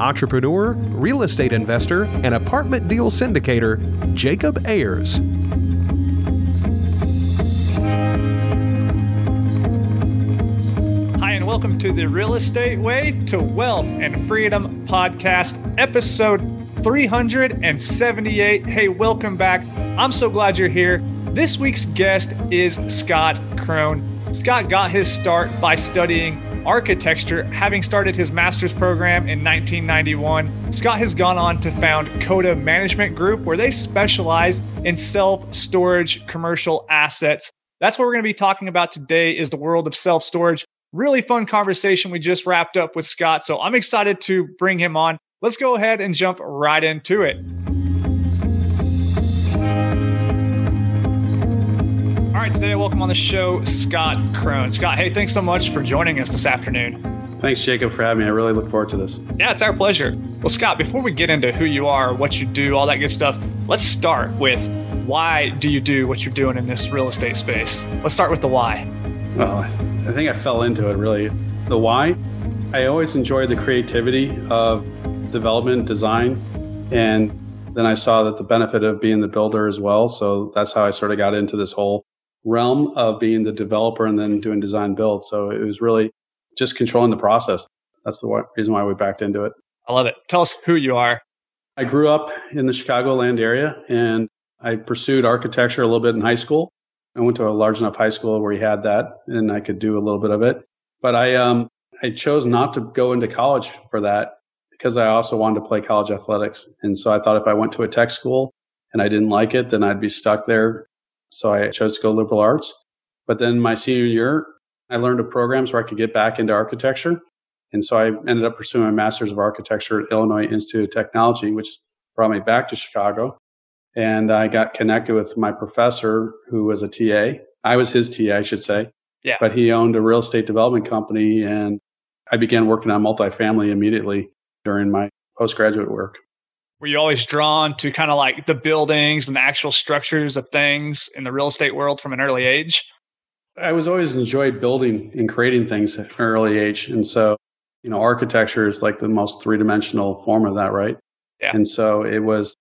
entrepreneur, real estate investor, and apartment deal syndicator, Jacob Ayers. Hi, and welcome to the Real Estate Way to Wealth and Freedom podcast, episode 378. Hey, welcome back. I'm so glad you're here. This week's guest is Scott Krone. Scott got his start by studying architecture, having started his master's program in 1991. Scott has gone on to found Coda Management Group, where they specialize in self-storage commercial assets. That's what we're going to be talking about today is the world of self-storage. Really fun conversation we just wrapped up with Scott. So I'm excited to bring him on. Let's go ahead and jump right into it. All right, today, welcome on the show, Scott Krone. Scott, hey, thanks so much for joining us this afternoon. Thanks, Jacob, for having me. I really look forward to this. Yeah, it's our pleasure. Well, Scott, before we get into who you are, what you do, all that good stuff, let's start with why do you do what you're doing in this real estate space? Let's start with the why. Well, I think I fell into it really. The why, I always enjoyed the creativity of development, design, and then I saw that the benefit of being the builder as well. So that's how I sort of got into this whole realm of being the developer and then doing design build. So it was really just controlling the process. That's the reason why we backed into it. I love it. Tell us who you are. I grew up in the Chicagoland area and I pursued architecture a little bit in high school. I went to a large enough high school where he had that and I could do a little bit of it. But I, um, I chose not to go into college for that because I also wanted to play college athletics. And so I thought if I went to a tech school and I didn't like it, then I'd be stuck there so I chose to go liberal arts. But then my senior year, I learned of programs where I could get back into architecture. And so I ended up pursuing a master's of architecture at Illinois Institute of Technology, which brought me back to Chicago. And I got connected with my professor who was a TA. I was his TA, I should say. Yeah. But he owned a real estate development company and I began working on multifamily immediately during my postgraduate work were you always drawn to kind of like the buildings and the actual structures of things in the real estate world from an early age? I was always enjoyed building and creating things at an early age. And so, you know, architecture is like the most three dimensional form of that, right? Yeah. And so it was,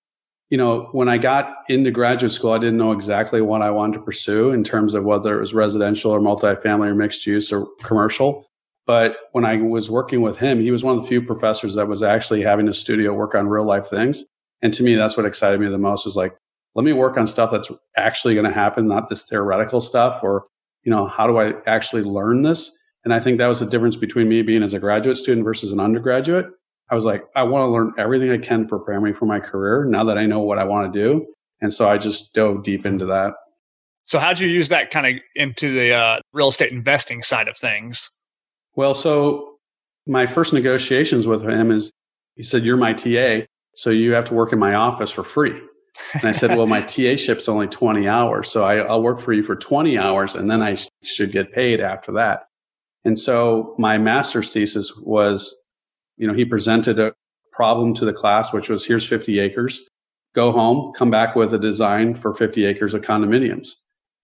you know, when I got into graduate school, I didn't know exactly what I wanted to pursue in terms of whether it was residential or multifamily or mixed use or commercial. But when I was working with him, he was one of the few professors that was actually having a studio work on real life things. And to me, that's what excited me the most was like, let me work on stuff that's actually going to happen, not this theoretical stuff or, you know, how do I actually learn this? And I think that was the difference between me being as a graduate student versus an undergraduate. I was like, I want to learn everything I can to prepare me for my career now that I know what I want to do. And so I just dove deep into that. So how'd you use that kind of into the uh, real estate investing side of things? Well, so my first negotiations with him is he said, You're my TA, so you have to work in my office for free. And I said, Well, my TA ship's only 20 hours. So I, will work for you for 20 hours and then I sh- should get paid after that. And so my master's thesis was, you know, he presented a problem to the class, which was here's 50 acres. Go home, come back with a design for 50 acres of condominiums.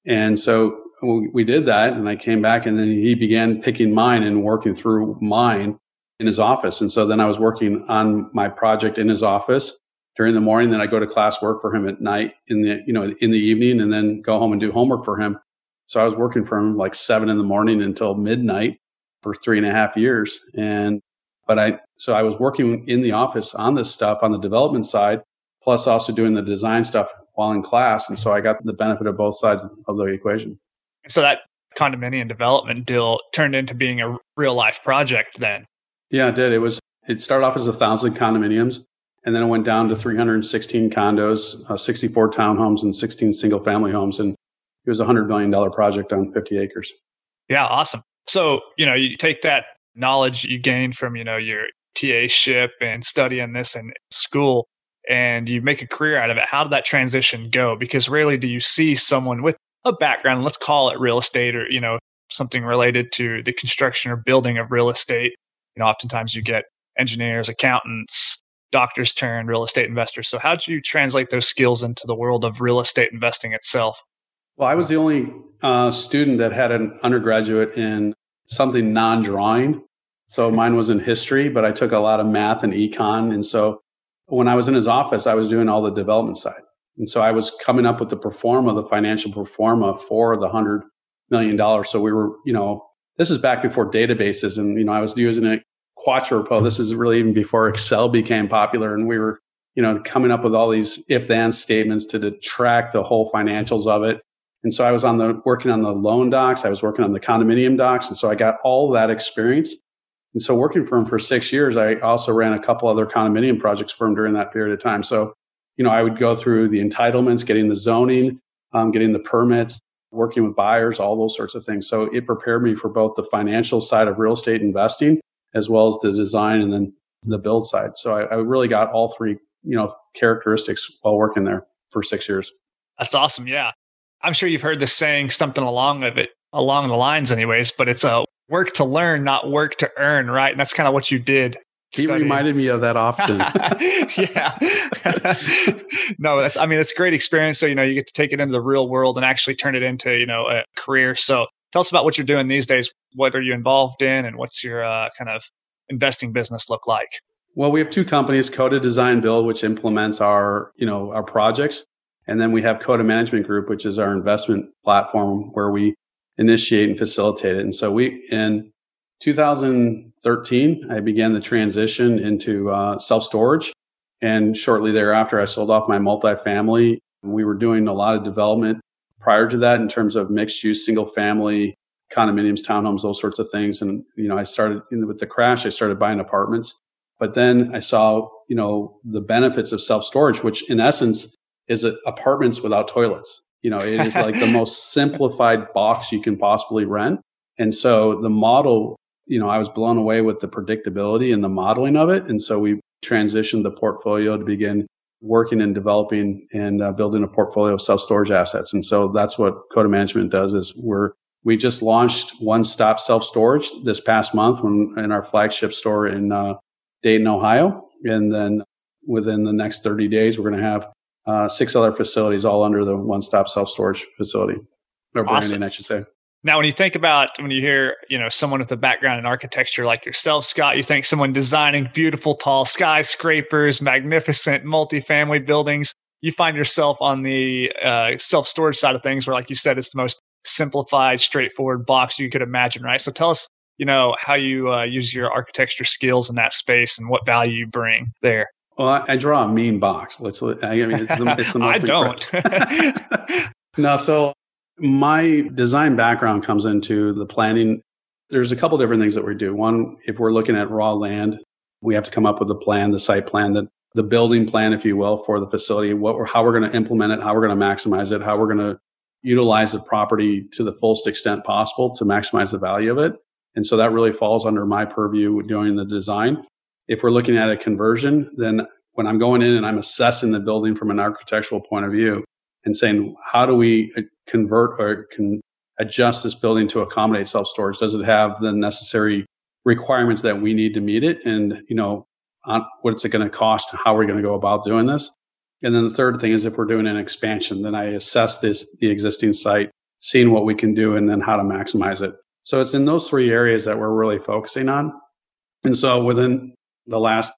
And so we did that and I came back and then he began picking mine and working through mine in his office. And so then I was working on my project in his office during the morning. Then I go to class, work for him at night in the, you know, in the evening and then go home and do homework for him. So I was working for him like seven in the morning until midnight for three and a half years. And, but I, so I was working in the office on this stuff on the development side, plus also doing the design stuff while in class. And so I got the benefit of both sides of the equation. So that condominium development deal turned into being a real life project then. Yeah, it did. It was, it started off as a thousand condominiums and then it went down to 316 condos, uh, 64 townhomes and 16 single family homes. And it was a hundred million dollar project on 50 acres. Yeah. Awesome. So, you know, you take that knowledge you gained from, you know, your TA ship and studying this in school and you make a career out of it. How did that transition go? Because rarely do you see someone with a background, let's call it real estate or, you know, something related to the construction or building of real estate. You know, oftentimes you get engineers, accountants, doctors turn real estate investors. So how do you translate those skills into the world of real estate investing itself? Well, I was the only uh, student that had an undergraduate in something non-drawing. So mine was in history, but I took a lot of math and econ. And so when I was in his office, I was doing all the development side. And so I was coming up with the pro forma, the financial pro forma for the hundred million dollars. So we were, you know, this is back before databases and, you know, I was using a Quattro This is really even before Excel became popular. And we were, you know, coming up with all these if then statements to track the whole financials of it. And so I was on the working on the loan docs. I was working on the condominium docs. And so I got all that experience. And so working for him for six years, I also ran a couple other condominium projects for him during that period of time. So, you know, I would go through the entitlements, getting the zoning, um, getting the permits, working with buyers, all those sorts of things. So it prepared me for both the financial side of real estate investing as well as the design and then the build side. So I, I really got all three, you know, characteristics while working there for six years. That's awesome. Yeah. I'm sure you've heard this saying something along of it along the lines anyways, but it's a work to learn, not work to earn, right? And that's kind of what you did. He studying. reminded me of that often. yeah. no, that's I mean it's a great experience. So, you know, you get to take it into the real world and actually turn it into, you know, a career. So tell us about what you're doing these days. What are you involved in and what's your uh, kind of investing business look like? Well, we have two companies, Coda Design Build, which implements our, you know, our projects. And then we have Coda Management Group, which is our investment platform where we initiate and facilitate it. And so we, in 2013, I began the transition into uh, self storage. And shortly thereafter, I sold off my multifamily. We were doing a lot of development prior to that in terms of mixed use, single family, condominiums, townhomes, those sorts of things. And, you know, I started with the crash, I started buying apartments. But then I saw, you know, the benefits of self storage, which in essence is apartments without toilets. You know, it is like the most simplified box you can possibly rent. And so the model, you know, I was blown away with the predictability and the modeling of it. And so we transitioned the portfolio to begin working and developing and uh, building a portfolio of self storage assets. And so that's what Coda Management does is we're we just launched one stop self storage this past month when in our flagship store in uh, Dayton, Ohio. And then within the next 30 days, we're going to have uh, six other facilities all under the one stop self storage facility or awesome. branding, I should say. Now, when you think about when you hear, you know, someone with a background in architecture like yourself, Scott, you think someone designing beautiful, tall skyscrapers, magnificent multifamily buildings. You find yourself on the uh, self storage side of things, where, like you said, it's the most simplified, straightforward box you could imagine, right? So, tell us, you know, how you uh, use your architecture skills in that space and what value you bring there. Well, I, I draw a mean box. Let's. I mean, it's the, it's the most. I don't. no, so my design background comes into the planning. There's a couple different things that we do. One, if we're looking at raw land, we have to come up with a plan, the site plan, the, the building plan, if you will, for the facility, what we're, how we're going to implement it, how we're going to maximize it, how we're going to utilize the property to the fullest extent possible to maximize the value of it. And so that really falls under my purview doing the design. If we're looking at a conversion, then when I'm going in and I'm assessing the building from an architectural point of view, and saying, how do we convert or can adjust this building to accommodate self storage? Does it have the necessary requirements that we need to meet it? And, you know, what's it going to cost? How are we going to go about doing this? And then the third thing is if we're doing an expansion, then I assess this, the existing site, seeing what we can do and then how to maximize it. So it's in those three areas that we're really focusing on. And so within the last,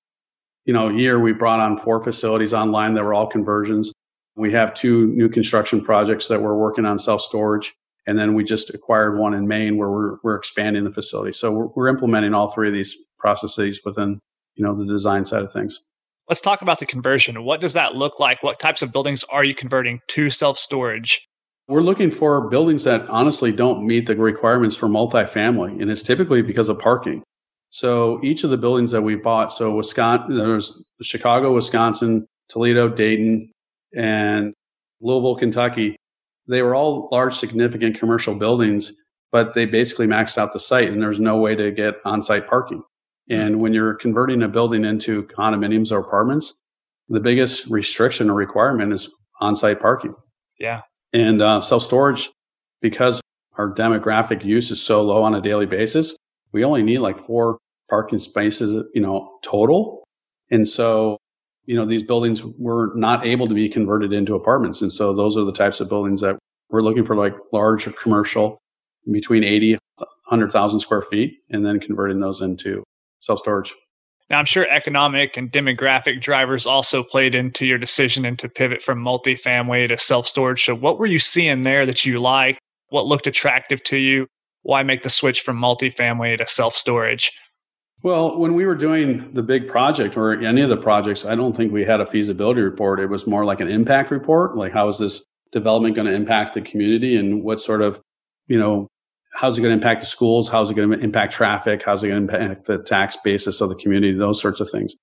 you know, year, we brought on four facilities online that were all conversions. We have two new construction projects that we're working on self storage. And then we just acquired one in Maine where we're, we're expanding the facility. So we're, we're implementing all three of these processes within, you know, the design side of things. Let's talk about the conversion. What does that look like? What types of buildings are you converting to self storage? We're looking for buildings that honestly don't meet the requirements for multifamily, and it's typically because of parking. So each of the buildings that we bought, so Wisconsin, there's Chicago, Wisconsin, Toledo, Dayton, and Louisville, Kentucky, they were all large, significant commercial buildings, but they basically maxed out the site and there's no way to get on site parking. And when you're converting a building into condominiums or apartments, the biggest restriction or requirement is on-site parking. Yeah. And uh, self-storage, because our demographic use is so low on a daily basis, we only need like four parking spaces, you know, total. And so, you know, these buildings were not able to be converted into apartments. And so those are the types of buildings that we're looking for like large commercial between 80, 100,000 square feet, and then converting those into self storage. Now, I'm sure economic and demographic drivers also played into your decision and to pivot from multifamily to self storage. So, what were you seeing there that you like? What looked attractive to you? Why make the switch from multifamily to self storage? Well, when we were doing the big project or any of the projects, I don't think we had a feasibility report. It was more like an impact report. Like, how is this development going to impact the community and what sort of, you know, how's it going to impact the schools? How's it going to impact traffic? How's it going to impact the tax basis of the community? Those sorts of things.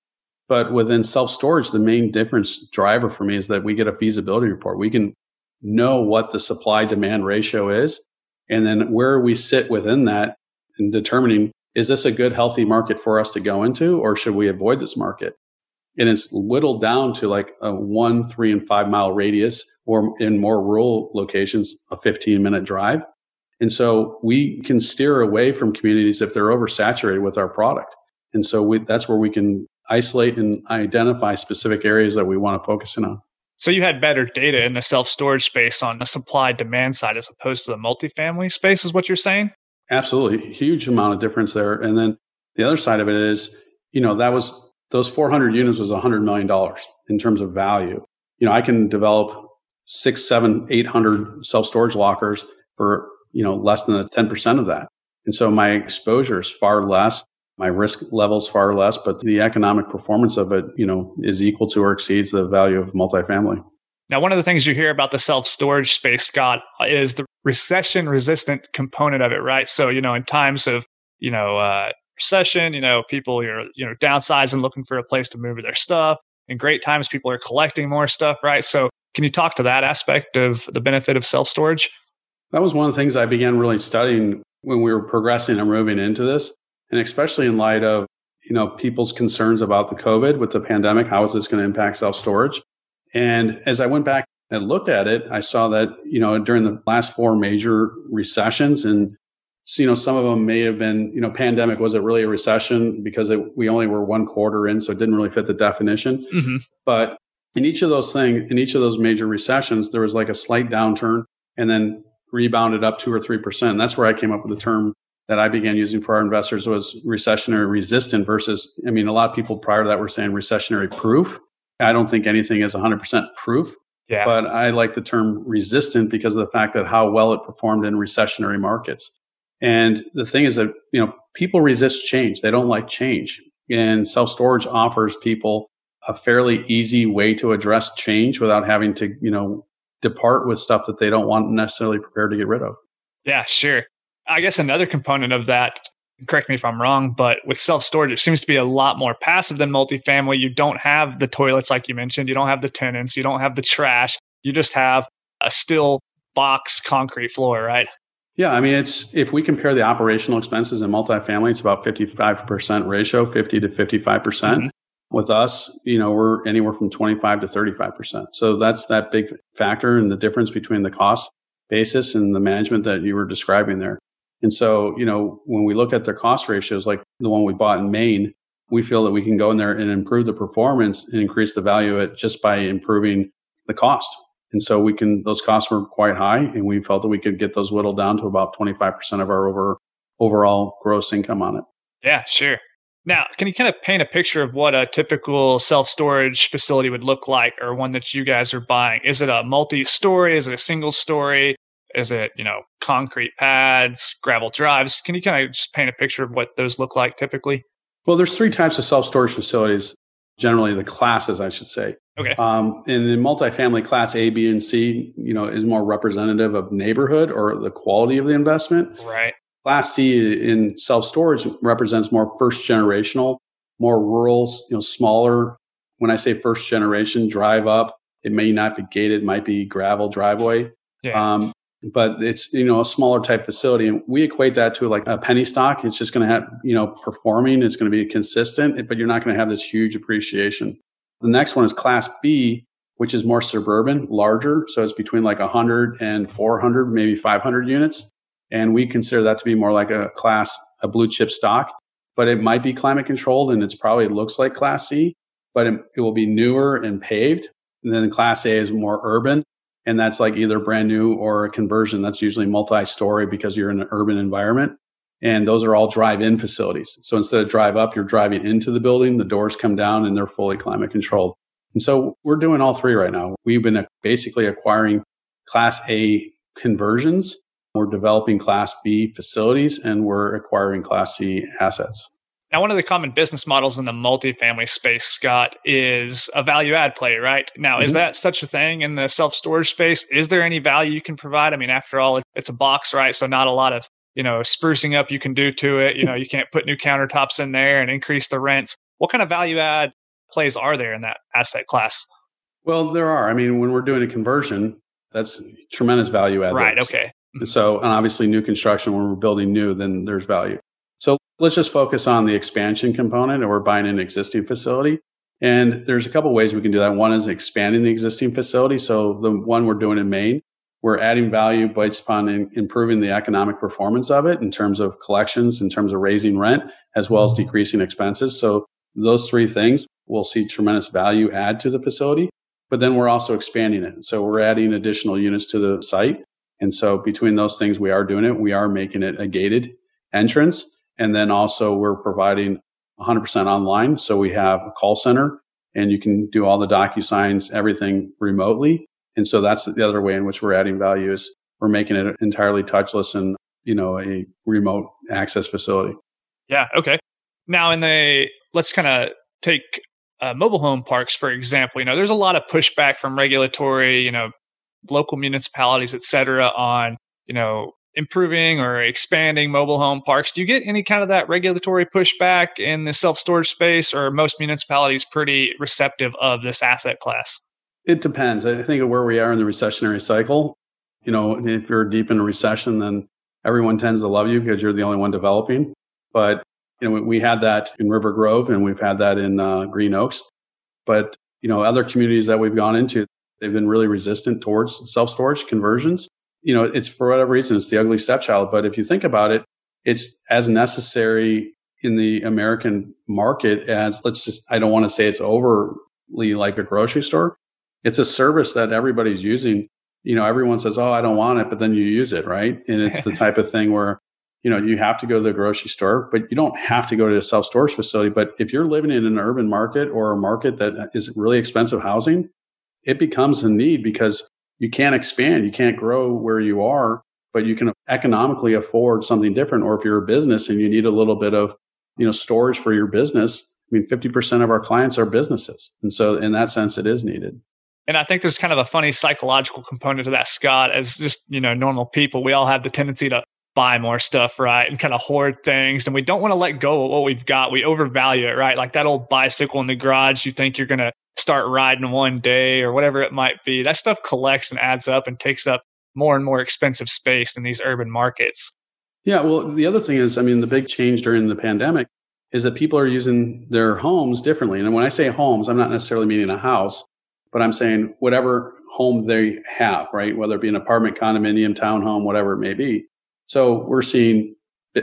But within self storage, the main difference driver for me is that we get a feasibility report. We can know what the supply demand ratio is and then where we sit within that and determining is this a good, healthy market for us to go into or should we avoid this market? And it's whittled down to like a one, three, and five mile radius or in more rural locations, a 15 minute drive and so we can steer away from communities if they're oversaturated with our product. And so we, that's where we can isolate and identify specific areas that we want to focus in on. So you had better data in the self storage space on the supply demand side as opposed to the multifamily space, is what you're saying? Absolutely. Huge amount of difference there. And then the other side of it is, you know, that was those 400 units was $100 million in terms of value. You know, I can develop six, seven, 800 self storage lockers for you know, less than 10% of that. And so my exposure is far less. My risk levels far less, but the economic performance of it, you know, is equal to or exceeds the value of multifamily. Now, one of the things you hear about the self storage space, Scott, is the recession resistant component of it, right? So, you know, in times of, you know, uh, recession, you know, people are, you know, downsizing, looking for a place to move their stuff. In great times, people are collecting more stuff, right? So, can you talk to that aspect of the benefit of self storage? That was one of the things I began really studying when we were progressing and moving into this. And especially in light of, you know, people's concerns about the COVID with the pandemic, how is this going to impact self storage? And as I went back and looked at it, I saw that, you know, during the last four major recessions and so, you know, some of them may have been, you know, pandemic was it really a recession because it, we only were one quarter in, so it didn't really fit the definition. Mm-hmm. But in each of those things, in each of those major recessions, there was like a slight downturn, and then rebounded up two or three percent. That's where I came up with the term that I began using for our investors was recessionary resistant versus, I mean, a lot of people prior to that were saying recessionary proof. I don't think anything is 100% proof. Yeah. But I like the term resistant because of the fact that how well it performed in recessionary markets. And the thing is that, you know, people resist change. They don't like change. And self storage offers people a fairly easy way to address change without having to, you know, depart with stuff that they don't want necessarily prepared to get rid of. Yeah, sure. I guess another component of that, correct me if I'm wrong, but with self storage, it seems to be a lot more passive than multifamily. You don't have the toilets, like you mentioned, you don't have the tenants, you don't have the trash, you just have a still box concrete floor, right? Yeah, I mean, it's if we compare the operational expenses in multifamily, it's about 55% ratio, 50 to 55%. percent mm hmm with us, you know, we're anywhere from 25 to 35%. So that's that big factor and the difference between the cost basis and the management that you were describing there. And so, you know, when we look at their cost ratios, like the one we bought in Maine, we feel that we can go in there and improve the performance and increase the value of it just by improving the cost. And so we can, those costs were quite high and we felt that we could get those whittled down to about 25% of our over, overall gross income on it. Yeah, sure. Now, can you kind of paint a picture of what a typical self storage facility would look like or one that you guys are buying? Is it a multi story? Is it a single story? Is it, you know, concrete pads, gravel drives? Can you kind of just paint a picture of what those look like typically? Well, there's three types of self storage facilities, generally the classes, I should say. Okay. Um, and in multifamily class A, B, and C, you know, is more representative of neighborhood or the quality of the investment. Right. Class C in self storage represents more first generational, more rural, you know, smaller. When I say first generation, drive up, it may not be gated, might be gravel driveway. Yeah. Um, but it's you know a smaller type facility. And we equate that to like a penny stock. It's just going to have you know performing. It's going to be consistent but you're not going to have this huge appreciation. The next one is class b which is more suburban larger. So it's between like 100 and 400 maybe 500 units. And we consider that to be more like a class a blue chip stock but it might be climate controlled and it's probably looks like class c but it, it will be newer and paved. And then class a is more urban and that's like either brand new or a conversion. That's usually multi-story because you're in an urban environment. And those are all drive-in facilities. So instead of drive up, you're driving into the building. The doors come down and they're fully climate controlled. And so we're doing all three right now. We've been uh, basically acquiring class A conversions. We're developing class B facilities and we're acquiring class C assets. Now, one of the common business models in the multifamily space, Scott, is a value add play, right? Now, mm-hmm. is that such a thing in the self storage space? Is there any value you can provide? I mean, after all, it's a box, right? So, not a lot of you know sprucing up you can do to it. You know, you can't put new countertops in there and increase the rents. What kind of value add plays are there in that asset class? Well, there are. I mean, when we're doing a conversion, that's tremendous value add. Right. Okay. So, and obviously, new construction when we're building new, then there's value. Let's just focus on the expansion component and we're buying an existing facility. And there's a couple ways we can do that. One is expanding the existing facility. So the one we're doing in Maine, we're adding value based upon in, improving the economic performance of it in terms of collections, in terms of raising rent, as well as mm-hmm. decreasing expenses. So those three things will see tremendous value add to the facility. But then we're also expanding it. So we're adding additional units to the site. And so between those things, we are doing it. We are making it a gated entrance and then also we're providing 100% online. So we have a call center and you can do all the DocuSigns, everything remotely. And so that's the other way in which we're adding value is we're making it entirely touchless and, you know, a remote access facility. Yeah. Okay. Now in the, let's kind of take uh, mobile home parks, for example, you know, there's a lot of pushback from regulatory, you know, local municipalities, et cetera, on, you know, improving or expanding mobile home parks. Do you get any kind of that regulatory pushback in the self storage space, or most municipalities pretty receptive of this asset class? It depends. I think of where we are in the recessionary cycle. You know, if you're deep in a recession, then everyone tends to love you because you're the only one developing. But you know, we had that in River Grove, and we've had that in uh, Green Oaks. But you know, other communities that we've gone into, they've been really resistant towards self storage conversions you know, it's for whatever reason, it's the ugly stepchild. But if you think about it, it's as necessary in the American market as let's just, I don't want to say it's overly like a grocery store. It's a service that everybody's using. You know, everyone says, Oh, I don't want it, but then you use it, right? And it's the type of thing where, you know, you have to go to the grocery store, but you don't have to go to a self storage facility. But if you're living in an urban market or a market that is really expensive housing, it becomes a need because you can't expand, you can't grow where you are, but you can economically afford something different. Or if you're a business and you need a little bit of, you know, storage for your business, I mean, 50% of our clients are businesses. And so in that sense, it is needed. And I think there's kind of a funny psychological component to that, Scott, as just, you know, normal people, we all have the tendency to buy more stuff, right? And kind of hoard things. And we don't want to let go of what we've got. We overvalue it, right? Like that old bicycle in the garage, you think you're going to start riding one day or whatever it might be. That stuff collects and adds up and takes up more and more expensive space in these urban markets. Yeah. Well, the other thing is, I mean, the big change during the pandemic is that people are using their homes differently. And when I say homes, I'm not necessarily meaning a house, but I'm saying whatever home they have, right? Whether it be an apartment, condominium, townhome, whatever it may be. So we're seeing,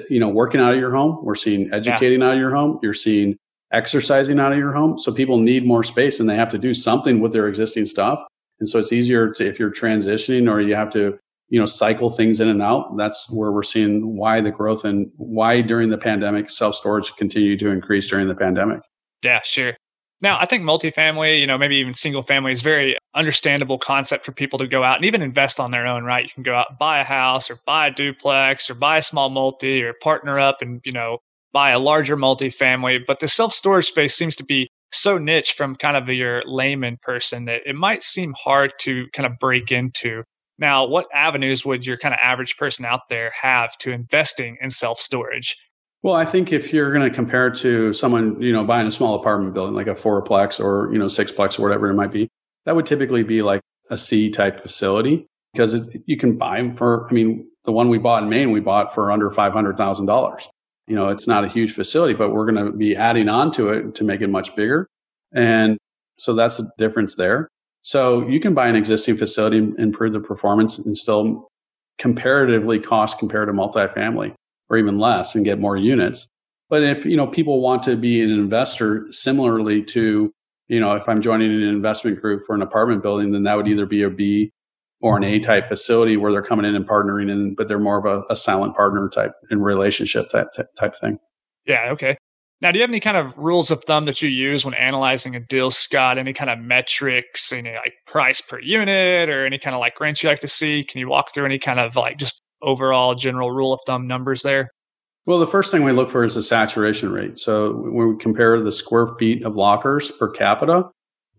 you know, working out of your home. We're seeing educating yeah. out of your home. You're seeing exercising out of your home. So people need more space and they have to do something with their existing stuff. And so it's easier to, if you're transitioning or you have to, you know, cycle things in and out. That's where we're seeing why the growth and why during the pandemic self storage continued to increase during the pandemic. Yeah, sure. Now, I think multifamily, you know, maybe even single family is very understandable concept for people to go out and even invest on their own, right? You can go out and buy a house or buy a duplex or buy a small multi or partner up and, you know, buy a larger multifamily. But the self storage space seems to be so niche from kind of your layman person that it might seem hard to kind of break into. Now, what avenues would your kind of average person out there have to investing in self storage? Well, I think if you're going to compare it to someone, you know, buying a small apartment building, like a fourplex or, you know, sixplex or whatever it might be, that would typically be like a C type facility. because you can buy them for, I mean, the one we bought in Maine, we bought for under $500,000. You know, it's not a huge facility, but we're going to be adding on to it to make it much bigger. And so that's the difference there. So you can buy an existing facility, improve the performance and still comparatively cost compared to multifamily or even less and get more units. But if, you know, people want to be an investor similarly to, you know, if I'm joining an investment group for an apartment building, then that would either be a B or an A type facility where they're coming in and partnering in, but they're more of a, a silent partner type in relationship type, type thing. Yeah. Okay. Now, do you have any kind of rules of thumb that you use when analyzing a deal, Scott? Any kind of metrics, any like price per unit or any kind of like rents you like to see? Can you walk through any kind of like just overall general rule of thumb numbers there? Well, the first thing we look for is the saturation rate. So when we compare the square feet of lockers per capita,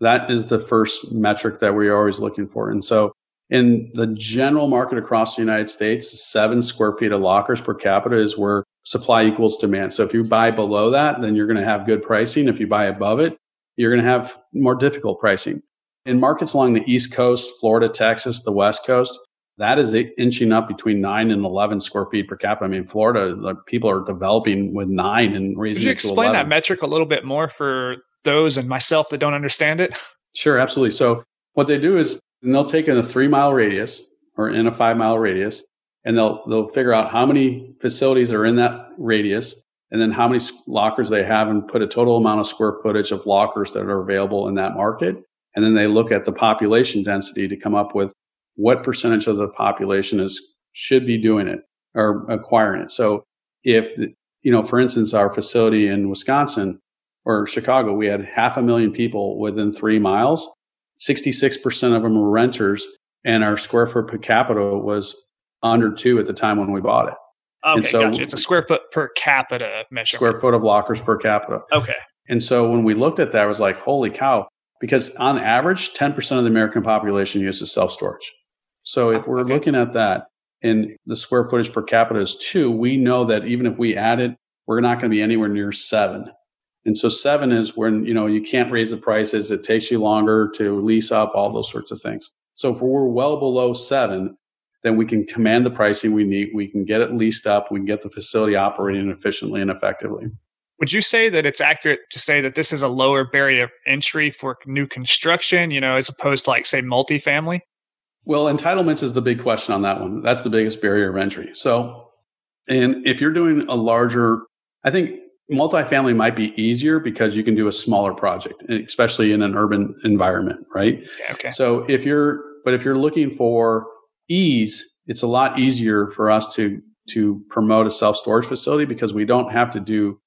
that is the first metric that we're always looking for. And so in the general market across the United States, seven square feet of lockers per capita is where supply equals demand. So if you buy below that, then you're going to have good pricing. If you buy above it, you're going to have more difficult pricing. In markets along the East Coast, Florida, Texas, the West Coast, that is inching up between nine and 11 square feet per capita. I mean, Florida, like, people are developing with nine and raising Could you explain that metric a little bit more for those and myself that don't understand it? Sure, absolutely. So what they do is they'll take in a three mile radius or in a five mile radius and they'll they'll figure out how many facilities are in that radius and then how many lockers they have and put a total amount of square footage of lockers that are available in that market. And then they look at the population density to come up with what percentage of the population is should be doing it or acquiring it. So if you know for instance our facility in wisconsin or chicago we had half a million people within three miles 66% of them were renters and our square foot per capita was under two at the time when we bought it. Okay, and so gotcha. It's a square foot per capita measure. Square foot of lockers per capita. Okay. And so when we looked at that, I was like, holy cow. Because on average, 10% of the American population uses self storage. So if we're okay. looking at that and the square footage per capita is two, we know that even if we add it, we're not going to be anywhere near seven. And so seven is when, you know, you can't raise the prices. It takes you longer to lease up, all those sorts of things. So if we're well below seven, then we can command the pricing we need. We can get it leased up. We can get the facility operating efficiently and effectively. Would you say that it's accurate to say that this is a lower barrier of entry for new construction, you know, as opposed to like say multifamily? Well, entitlements is the big question on that one. That's the biggest barrier of entry. So, and if you're doing a larger, I think multifamily might be easier because you can do a smaller project, eh, especially in an urban environment, right? Yeah, okay. So if you're, but if you're looking for ease, it's a lot easier for us to to promote a self storage facility because we don't have to do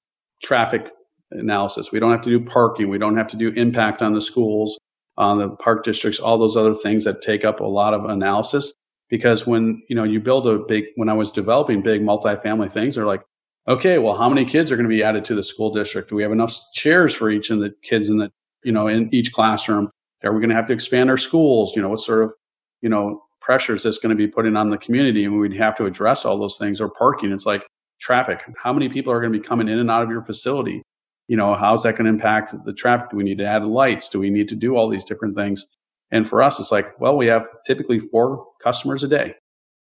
traffic analysis. We don't have to do parking. We don't have to do impact on the schools, on the park districts, all those other things that take up a lot of analysis. Because when you know you build a big, when I was developing big multifamily things, they're like, okay, well, how many kids are going to be added to the school district? Do we have enough chairs for each of the kids in the you know in each classroom? Are we going to have to expand our schools? You know, what sort of you know pressures that's going to be putting on the community and we'd have to address all those things or parking? It's like traffic. How many people are going to be coming in and out of your facility? You know how's that going to impact the traffic? Do we need to add lights? Do we need to do all these different things? And for us it's like well we have typically four customers a day.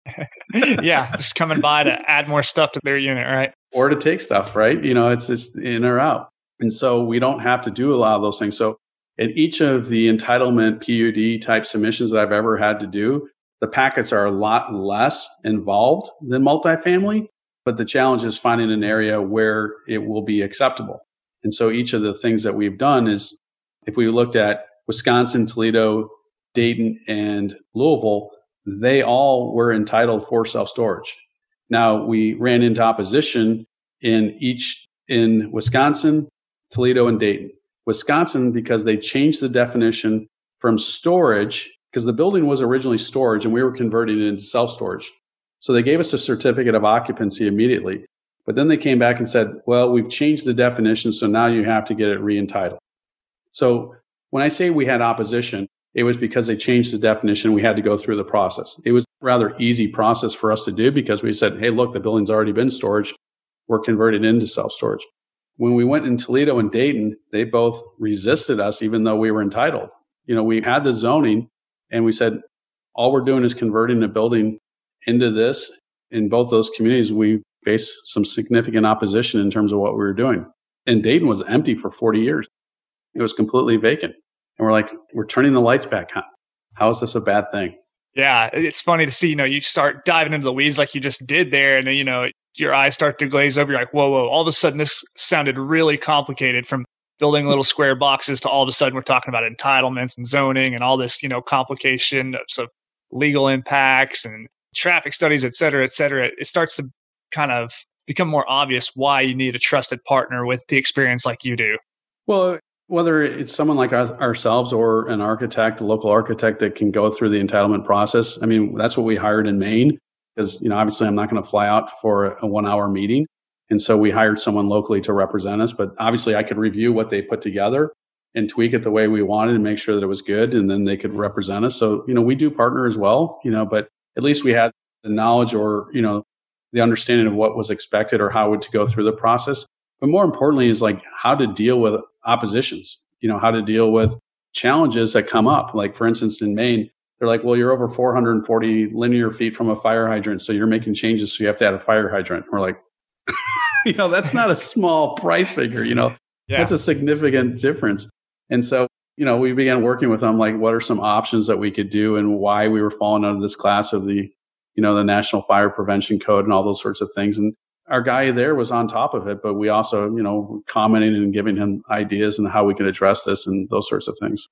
Yeah just coming by to add more stuff to their unit right or to take stuff right you know it's just in or out and so we don't have to do a lot of those things so in each of the entitlement PUD type submissions that I've ever had to do, the packets are a lot less involved than multifamily, but the challenge is finding an area where it will be acceptable. And so each of the things that we've done is if we looked at Wisconsin, Toledo, Dayton, and Louisville, they all were entitled for self storage. Now we ran into opposition in each in Wisconsin, Toledo, and Dayton. Wisconsin, because they changed the definition from storage because the building was originally storage and we were converting it into self storage. So they gave us a certificate of occupancy immediately. But then they came back and said, well, we've changed the definition. So now you have to get it re entitled. So when I say we had opposition, it was because they changed the definition. We had to go through the process. It was rather easy process for us to do because we said, Hey, look, the building's already been storage. We're converted into self storage. When we went in Toledo and Dayton, they both resisted us, even though we were entitled. You know, we had the zoning, and we said, all we're doing is converting the building into this. In both those communities, we faced some significant opposition in terms of what we were doing. And Dayton was empty for 40 years. It was completely vacant. And we're like, we're turning the lights back on. How is this a bad thing? Yeah, it's funny to see, you know, you start diving into the weeds like you just did there. And you know, your eyes start to glaze over. You're like, whoa, whoa. All of a sudden, this sounded really complicated from building little square boxes to all of a sudden we're talking about entitlements and zoning and all this, you know, complication of, of legal impacts and traffic studies, et cetera, et cetera. It starts to kind of become more obvious why you need a trusted partner with the experience like you do. Well, whether it's someone like ourselves or an architect, a local architect that can go through the entitlement process. I mean, that's what we hired in Maine because, you know, obviously I'm not going to fly out for a one hour meeting. And so we hired someone locally to represent us, but obviously I could review what they put together and tweak it the way we wanted and make sure that it was good. And then they could represent us. So, you know, we do partner as well, you know, but at least we had the knowledge or, you know, the understanding of what was expected or how it to go through the process. But more importantly is like how to deal with oppositions, you know, how to deal with challenges that come up. Like for instance, in Maine, they're like, well, you're over 440 linear feet from a fire hydrant. So you're making changes. So you have to add a fire hydrant. We're like, you know, that's not a small price figure, you know, yeah. that's a significant difference. And so, you know, we began working with them, like, what are some options that we could do and why we were falling under this class of the you know, the National Fire Prevention Code and all those sorts of things. And our guy there was on top of it, but we also, you know, commenting and giving him ideas and how we can address this and those sorts of things.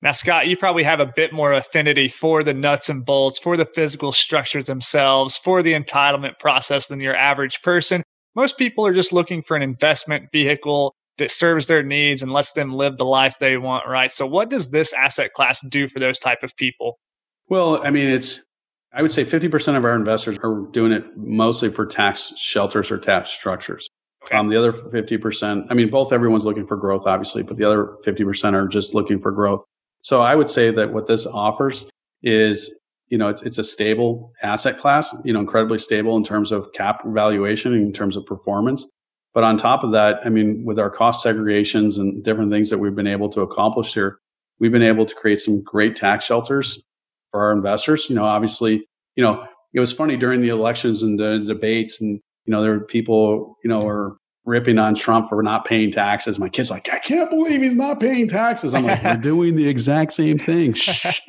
Now, Scott, you probably have a bit more affinity for the nuts and bolts, for the physical structures themselves, for the entitlement process than your average person. Most people are just looking for an investment vehicle that serves their needs and lets them live the life they want, right? So, what does this asset class do for those type of people? Well, I mean, it's I would say 50% of our investors are doing it mostly for tax shelters or tax structures. Okay. Um, the other 50%, I mean, both everyone's looking for growth, obviously, but the other 50% are just looking for growth. So I would say that what this offers is, you know, it's, it's a stable asset class, you know, incredibly stable in terms of cap valuation, in terms of performance. But on top of that, I mean, with our cost segregations and different things that we've been able to accomplish here, we've been able to create some great tax shelters for our investors. You know, obviously, you know, it was funny during the elections and the debates, and you know, there were people, you know, were ripping on Trump for not paying taxes. My kid's like, I can't believe he's not paying taxes. I'm like, we're doing the exact same thing.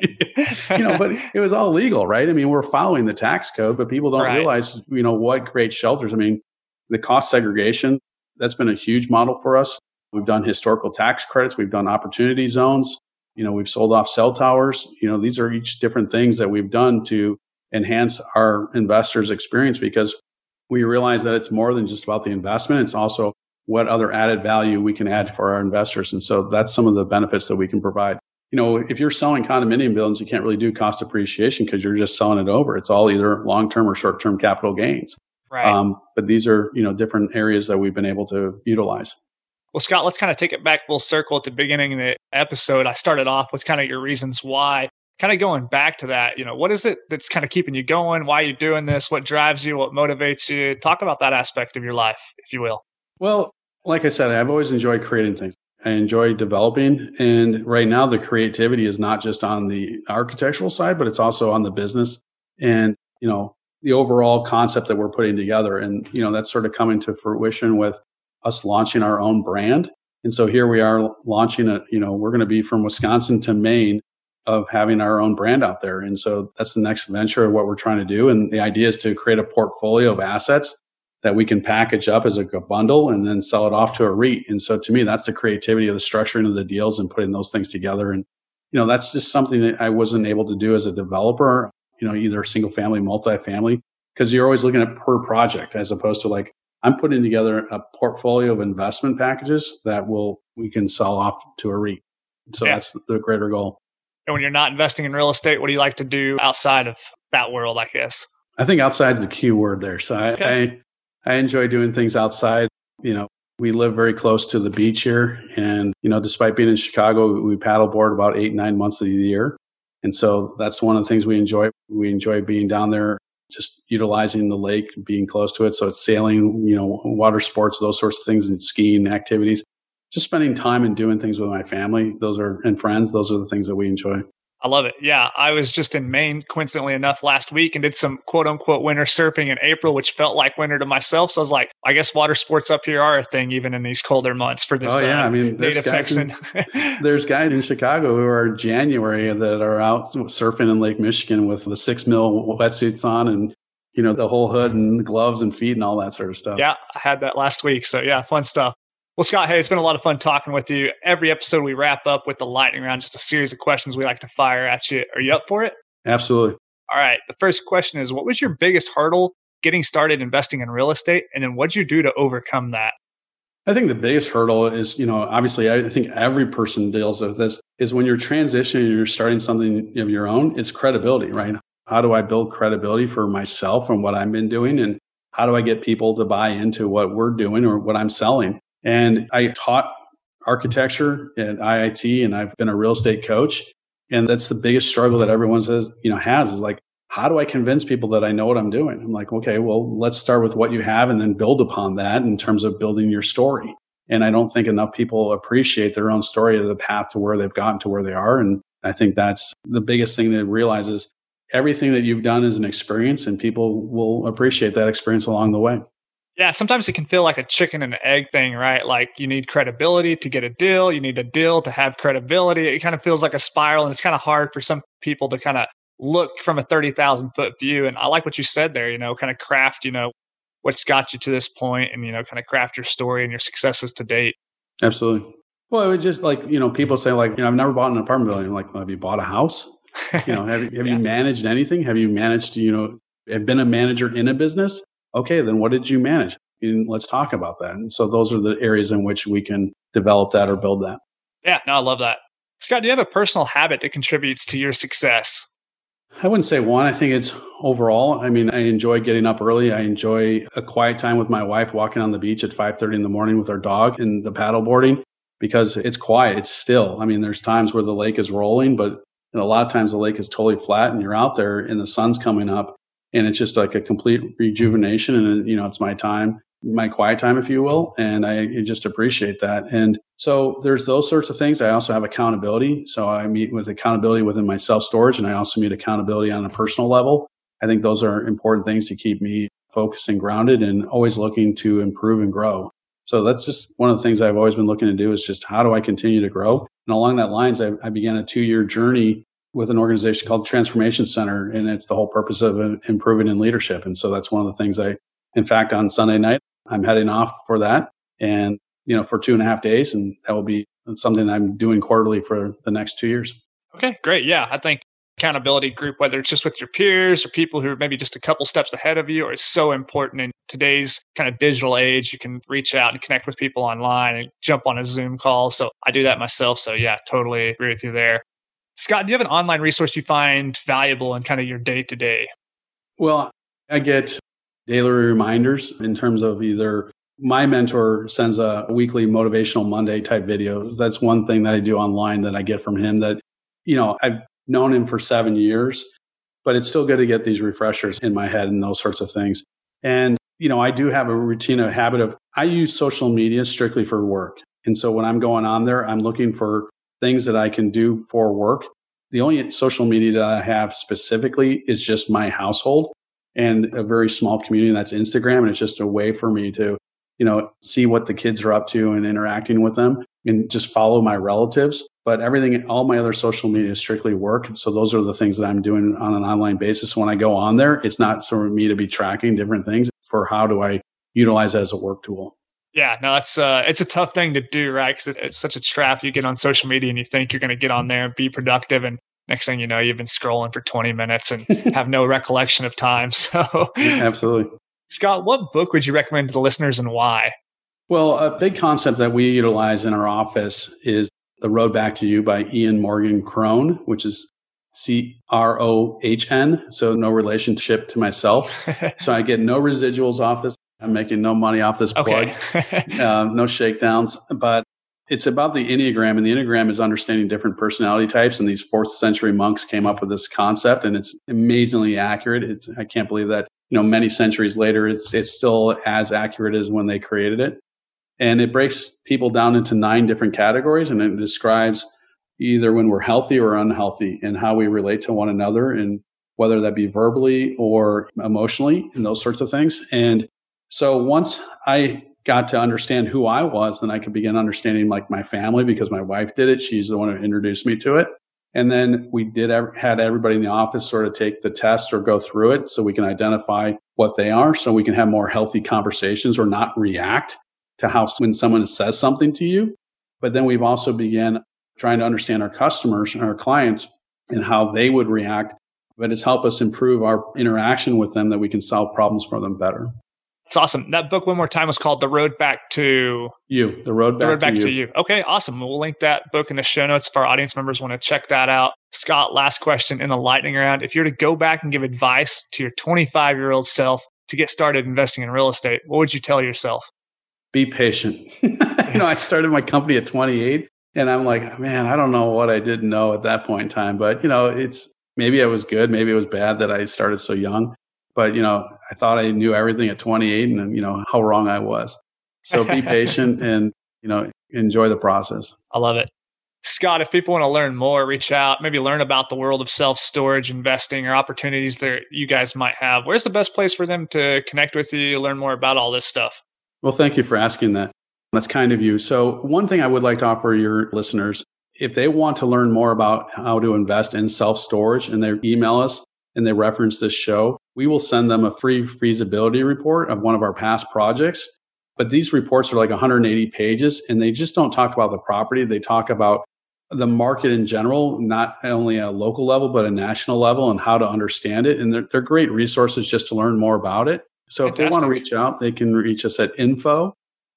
you know, but it was all legal, right? I mean, we're following the tax code, but people don't right. realize, you know, what great shelters. I mean, the cost segregation, that's been a huge model for us. We've done historical tax credits. We've done opportunity zones. You know, we've sold off cell towers. You know, these are each different things that we've done to enhance our investors' experience because we realize that it's more than just about the investment. It's also what other added value we can add for our investors. And so that's some of the benefits that we can provide. You know, if you're selling condominium buildings, you can't really do cost appreciation because you're just selling it over. It's all either long term or short term capital gains. Right. Um, but these are, you know, different areas that we've been able to utilize. Well, Scott, let's kind of take it back full circle at the beginning of the episode. I started off with kind of your reasons why. Kind of going back to that, you know, what is it that's kind of keeping you going? Why are you doing this? What drives you? What motivates you? Talk about that aspect of your life, if you will. Well, like I said, I've always enjoyed creating things. I enjoy developing. And right now, the creativity is not just on the architectural side, but it's also on the business and, you know, the overall concept that we're putting together. And, you know, that's sort of coming to fruition with us launching our own brand. And so here we are launching a, you know, we're going to be from Wisconsin to Maine of having our own brand out there. And so that's the next venture of what we're trying to do. And the idea is to create a portfolio of assets that we can package up as a bundle and then sell it off to a REIT. And so to me, that's the creativity of the structuring of the deals and putting those things together. And, you know, that's just something that I wasn't able to do as a developer, you know, either single family, multifamily, because you're always looking at per project as opposed to like, I'm putting together a portfolio of investment packages that will we can sell off to a REIT. So yeah. that's the greater goal. And when you're not investing in real estate, what do you like to do outside of that world? I guess. I think outside is the key word there. So I, okay. I I enjoy doing things outside. You know, we live very close to the beach here, and you know, despite being in Chicago, we paddleboard about eight nine months of the year, and so that's one of the things we enjoy. We enjoy being down there just utilizing the lake, being close to it. So it's sailing, you know, water sports, those sorts of things, and skiing activities. Just spending time and doing things with my family. Those are and friends. Those are the things that we enjoy. I love it. Yeah. I was just in Maine, coincidentally enough, last week and did some quote unquote winter surfing in April, which felt like winter to myself. So I was like, I guess water sports up here are a thing, even in these colder months for this. Oh, yeah. Uh, I mean, native Texan. In, there's guys in Chicago who are in January that are out surfing in Lake Michigan with the six mil wetsuits on and, you know, the whole hood and gloves and feet and all that sort of stuff. Yeah. I had that last week. So yeah, fun stuff. Well, Scott, hey, it's been a lot of fun talking with you. Every episode we wrap up with the lightning round, just a series of questions we like to fire at you. Are you up for it? Absolutely. All right. The first question is What was your biggest hurdle getting started investing in real estate? And then what'd you do to overcome that? I think the biggest hurdle is, you know, obviously, I think every person deals with this is when you're transitioning and you're starting something of your own, it's credibility, right? How do I build credibility for myself and what I've been doing? And how do I get people to buy into what we're doing or what I'm selling? And I taught architecture at IIT and I've been a real estate coach. And that's the biggest struggle that everyone says, you know, has is like, how do I convince people that I know what I'm doing? I'm like, okay, well, let's start with what you have and then build upon that in terms of building your story. And I don't think enough people appreciate their own story of the path to where they've gotten to where they are. And I think that's the biggest thing to realize is everything that you've done is an experience and people will appreciate that experience along the way. Yeah, sometimes it can feel like a chicken and egg thing, right? Like you need credibility to get a deal, you need a deal to have credibility. It kind of feels like a spiral, and it's kind of hard for some people to kind of look from a 30,000 foot view. And I like what you said there, you know, kind of craft, you know, what's got you to this point and, you know, kind of craft your story and your successes to date. Absolutely. Well, it was just like, you know, people say, like, you know, I've never bought an apartment building. I'm like, well, have you bought a house? You know, have, have yeah. you managed anything? Have you managed, to, you know, have been a manager in a business? Okay, then what did you manage? And let's talk about that. And so those are the areas in which we can develop that or build that. Yeah, no, I love that. Scott, do you have a personal habit that contributes to your success? I wouldn't say one. I think it's overall. I mean, I enjoy getting up early. I enjoy a quiet time with my wife, walking on the beach at 5:30 in the morning with our dog and the paddle boarding because it's quiet. It's still. I mean, there's times where the lake is rolling, but a lot of times the lake is totally flat and you're out there and the sun's coming up and it's just like a complete rejuvenation and you know it's my time my quiet time if you will and i just appreciate that. And so there's those sorts of things. I also have accountability. So i meet with accountability within my self storage and i also meet accountability on a personal level. I think those are important things to keep me focused and grounded and always looking to improve and grow. So that's just one of the things i've always been looking to do is just how do i continue to grow? And along that lines i, I began a two year journey with an organization called Transformation Center, and it's the whole purpose of uh, improving in leadership. And so that's one of the things I, in fact, on Sunday night, I'm heading off for that, and you know, for two and a half days, and that will be something I'm doing quarterly for the next two years. Okay, great. Yeah, I think accountability group, whether it's just with your peers or people who are maybe just a couple steps ahead of you, is so important in today's kind of digital age. You can reach out and connect with people online and jump on a Zoom call. So I do that myself. So yeah, totally agree with you there. Scott, do you have an online resource you find valuable in kind of your day to day? Well, I get daily reminders in terms of either my mentor sends a weekly motivational Monday type video. That's one thing that I do online that I get from him that, you know, I've known him for seven years, but it's still good to get these refreshers in my head and those sorts of things. And, you know, I do have a routine, a habit of I use social media strictly for work. And so when I'm going on there, I'm looking for things that I can do for work. The only social media that I have specifically is just my household and a very small community that's Instagram. And it's just a way for me to, you know, see what the kids are up to and interacting with them and just follow my relatives. But everything, all my other social media is strictly work. So those are the things that I'm doing on an online basis. When I go on there, it's not for me to be tracking different things for how do I utilize it as a work tool. Yeah, no, it's uh, it's a tough thing to do, right? Because it's, it's such a trap. You get on social media and you think you're going to get on there and be productive, and next thing you know, you've been scrolling for 20 minutes and have no recollection of time. So, absolutely, Scott, what book would you recommend to the listeners and why? Well, a big concept that we utilize in our office is The Road Back to You by Ian Morgan Cron, which is C R O H N. So no relationship to myself. so I get no residuals off this. I'm making no money off this plug, okay. uh, no shakedowns. But it's about the Enneagram, and the Enneagram is understanding different personality types. And these fourth century monks came up with this concept, and it's amazingly accurate. It's I can't believe that you know many centuries later, it's it's still as accurate as when they created it. And it breaks people down into nine different categories, and it describes either when we're healthy or unhealthy and how we relate to one another and whether that be verbally or emotionally and those sorts of things. And so once I got to understand who I was, then I could begin understanding like my family because my wife did it. She's the one who introduced me to it. And then we did had everybody in the office sort of take the test or go through it so we can identify what they are so we can have more healthy conversations or not react to how when someone says something to you. But then we've also began trying to understand our customers and our clients and how they would react. But it's helped us improve our interaction with them that we can solve problems for them better. It's awesome. That book one more time was called The Road Back to You. The Road Back, the road back to, to, you. you. Okay, awesome. We'll link that book in the show notes if our audience members want to check that out. Scott, last question in the lightning round. If you were to go back and give advice to your 25 year old self to get started investing in real estate, what would you tell yourself? Be patient. you know, I started my company at 28 and I'm like, man, I don't know what I didn't know at that point in time, but you know, it's maybe I was good, maybe it was bad that I started so young. But you know, I thought I knew everything at 28, and you know how wrong I was. So be patient and you know enjoy the process. I love it. Scott, if people want to learn more, reach out, maybe learn about the world of self storage investing or opportunities that you guys might have. Where's the best place for them to connect with you, learn more about all this stuff? Well, thank you for asking that. That's kind of you. So, one thing I would like to offer your listeners if they want to learn more about how to invest in self storage and they email us and they reference this show, we will send them a free feasibility report of one of our past projects. But these reports are like 180 pages and they just don't talk about the property. They talk about the market in general, not only a local level, but a national level and how to understand it. And they're, they're great resources just to learn more about it. So Fantastic. if they want to reach out, they can reach us at info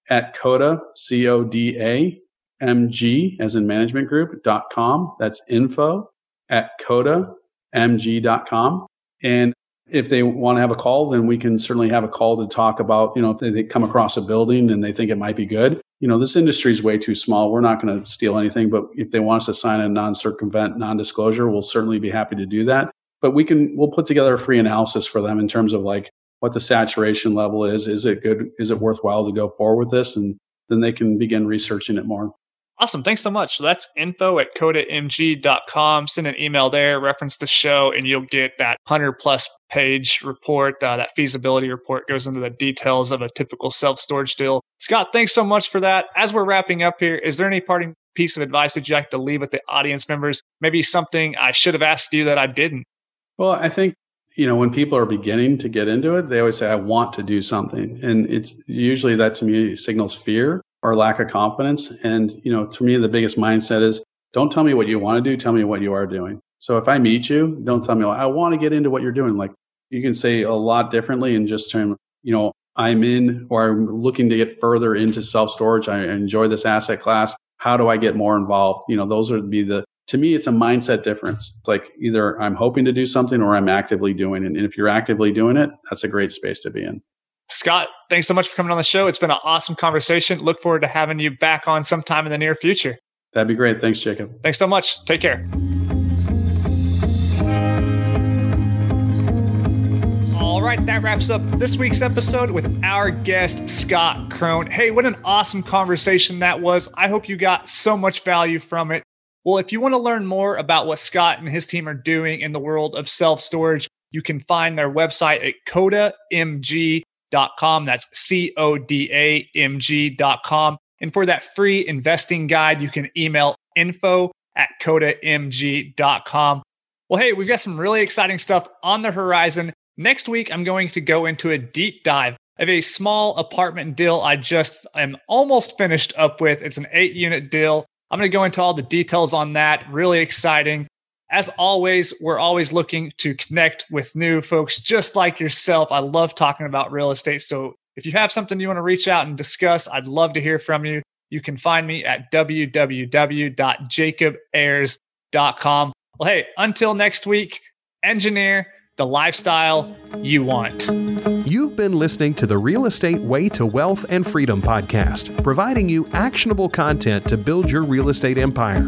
at CODA, C O D A M G as in management group dot com. That's info at CODA mg.com. And if they want to have a call, then we can certainly have a call to talk about, you know, if they, they come across a building and they think it might be good. You know, this industry is way too small. We're not going to steal anything, but if they want us to sign a non-circumvent, non-disclosure, we'll certainly be happy to do that. But we can, we'll put together a free analysis for them in terms of like what the saturation level is. Is it good? Is it worthwhile to go forward with this? And then they can begin researching it more. Awesome. Thanks so much. That's info at codamg.com. Send an email there, reference the show, and you'll get that 100 plus page report. Uh, that feasibility report goes into the details of a typical self storage deal. Scott, thanks so much for that. As we're wrapping up here, is there any parting piece of advice that you'd like to leave with the audience members? Maybe something I should have asked you that I didn't? Well, I think you know, when people are beginning to get into it, they always say, I want to do something. And it's usually that to me signals fear or lack of confidence. And, you know, to me, the biggest mindset is don't tell me what you want to do. Tell me what you are doing. So if I meet you, don't tell me, I want to get into what you're doing. Like you can say a lot differently and just term, you know, I'm in or I'm looking to get further into self storage. I enjoy this asset class. How do I get more involved? You know, those would be the, to me, it's a mindset difference. It's like either I'm hoping to do something or I'm actively doing it. And if you're actively doing it, that's a great space to be in. Scott, thanks so much for coming on the show. It's been an awesome conversation. Look forward to having you back on sometime in the near future. That'd be great. Thanks, Jacob. Thanks so much. Take care. All right, that wraps up this week's episode with our guest, Scott Krone. Hey, what an awesome conversation that was. I hope you got so much value from it. Well, if you want to learn more about what Scott and his team are doing in the world of self storage, you can find their website at codamg.com com. That's C O D A M G.com. And for that free investing guide, you can email info at codamg.com. Well, hey, we've got some really exciting stuff on the horizon. Next week, I'm going to go into a deep dive of a small apartment deal I just am almost finished up with. It's an eight unit deal. I'm going to go into all the details on that. Really exciting. As always, we're always looking to connect with new folks just like yourself. I love talking about real estate. So if you have something you want to reach out and discuss, I'd love to hear from you. You can find me at www.jacobayers.com. Well, hey, until next week, engineer the lifestyle you want. You've been listening to the Real Estate Way to Wealth and Freedom podcast, providing you actionable content to build your real estate empire.